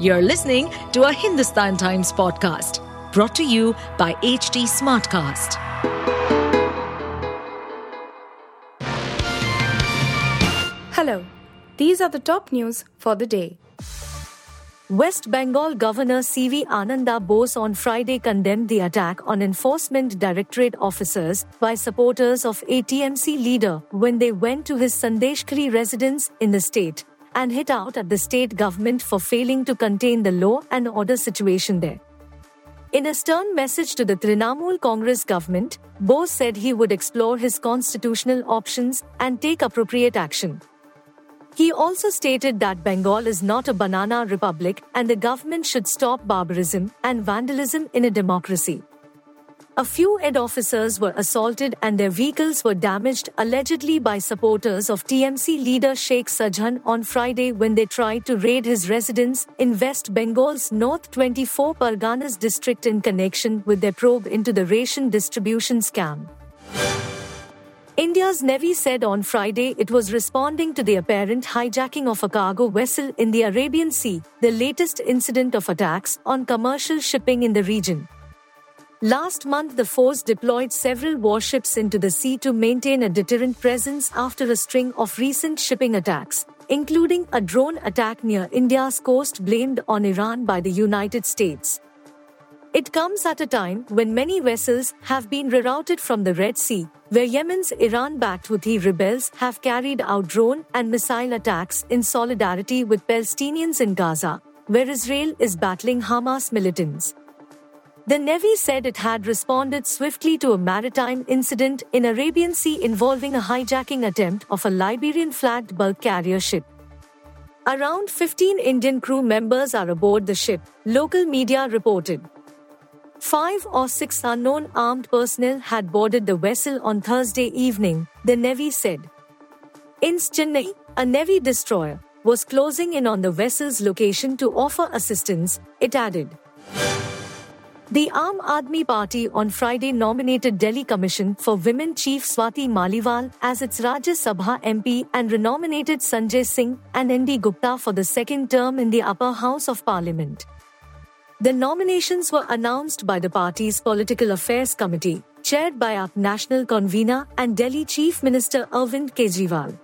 You're listening to a Hindustan Times podcast brought to you by HT Smartcast. Hello, these are the top news for the day. West Bengal Governor CV Ananda Bose on Friday condemned the attack on Enforcement Directorate officers by supporters of ATMC leader when they went to his Sandeshkhali residence in the state and hit out at the state government for failing to contain the law and order situation there. In a stern message to the Trinamool Congress government, Bose said he would explore his constitutional options and take appropriate action. He also stated that Bengal is not a banana republic and the government should stop barbarism and vandalism in a democracy. A few ED officers were assaulted and their vehicles were damaged allegedly by supporters of TMC leader Sheikh Shahjahan on Friday when they tried to raid his residence in West Bengal's North 24 Parganas district in connection with their probe into the ration distribution scam. India's Navy said on Friday it was responding to the apparent hijacking of a cargo vessel in the Arabian Sea, the latest incident of attacks on commercial shipping in the region. Last month, the force deployed several warships into the sea to maintain a deterrent presence after a string of recent shipping attacks, including a drone attack near India's coast blamed on Iran by the United States. It comes at a time when many vessels have been rerouted from the Red Sea, where Yemen's Iran backed Houthi rebels have carried out drone and missile attacks in solidarity with Palestinians in Gaza, where Israel is battling Hamas militants. The Navy said it had responded swiftly to a maritime incident in Arabian Sea involving a hijacking attempt of a Liberian flagged bulk carrier ship. Around 15 Indian crew members are aboard the ship, local media reported. Five or six unknown armed personnel had boarded the vessel on Thursday evening, the Navy said. INS Chennai, a Navy destroyer was closing in on the vessel's location to offer assistance, it added. The Aam Aadmi Party on Friday nominated Delhi Commission for Women Chief Swati Maliwal as its Rajya Sabha MP and renominated Sanjay Singh and ND Gupta for the second term in the upper house of parliament. The nominations were announced by the party's Political Affairs Committee, chaired by AAP National Convener and Delhi Chief Minister Arvind Kejriwal.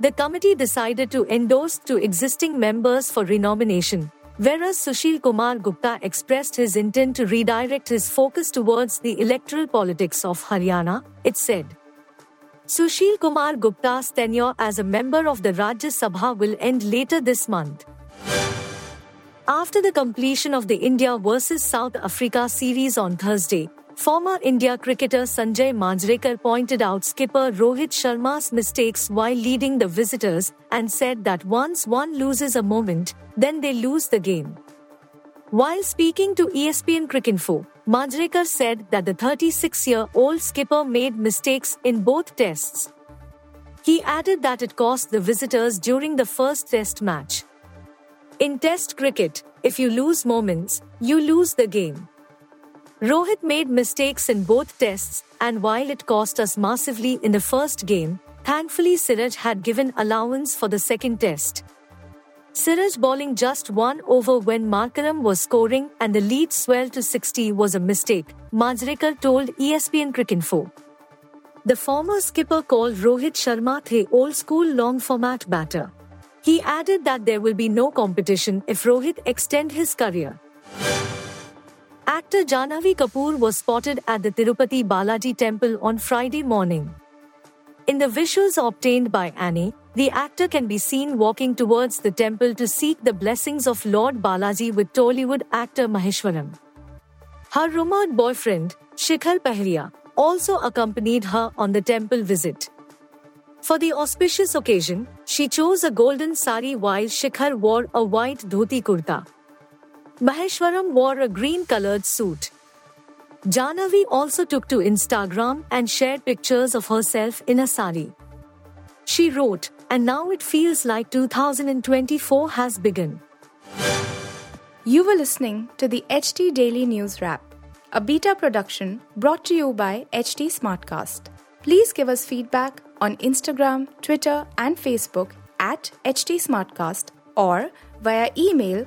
The committee decided to endorse two existing members for renomination, Whereas Sushil Kumar Gupta expressed his intent to redirect his focus towards the electoral politics of Haryana, it said. Sushil Kumar Gupta's tenure as a member of the Rajya Sabha will end later this month. After the completion of the India vs South Africa series on Thursday, former India cricketer Sanjay Manjrekar pointed out skipper Rohit Sharma's mistakes while leading the visitors and said that once one loses a moment, then they lose the game. While speaking to ESPN Cricinfo, Manjrekar said that the 36 year old skipper made mistakes in both tests. He added that it cost the visitors during the first test match. In test cricket, if you lose moments, you lose the game. Rohit made mistakes in both tests, and while it cost us massively in the first game, thankfully Siraj had given allowance for the second test. Siraj bowling just one over when Markram was scoring and the lead swelled to 60 was a mistake, Manjrekar told ESPN Cricinfo. The former skipper called Rohit Sharma the old school long format batter. He added that there will be no competition if Rohit extend his career. Actor Janhvi Kapoor was spotted at the Tirupati Balaji temple on Friday morning. In the visuals obtained by ANI, the actor can be seen walking towards the temple to seek the blessings of Lord Balaji with Tollywood actor Maheshwaram. Her rumored boyfriend, Shikhar Pahariya, also accompanied her on the temple visit. For the auspicious occasion, she chose a golden sari while Shikhar wore a white dhoti kurta. Maheshwaram wore a green colored suit. Janhvi also took to Instagram and shared pictures of herself in a sari. She wrote, and now it feels like 2024 has begun. You were listening to the HT Daily News Wrap, a beta production brought to you by HT Smartcast. Please give us feedback on Instagram, Twitter, and Facebook at HT Smartcast or via email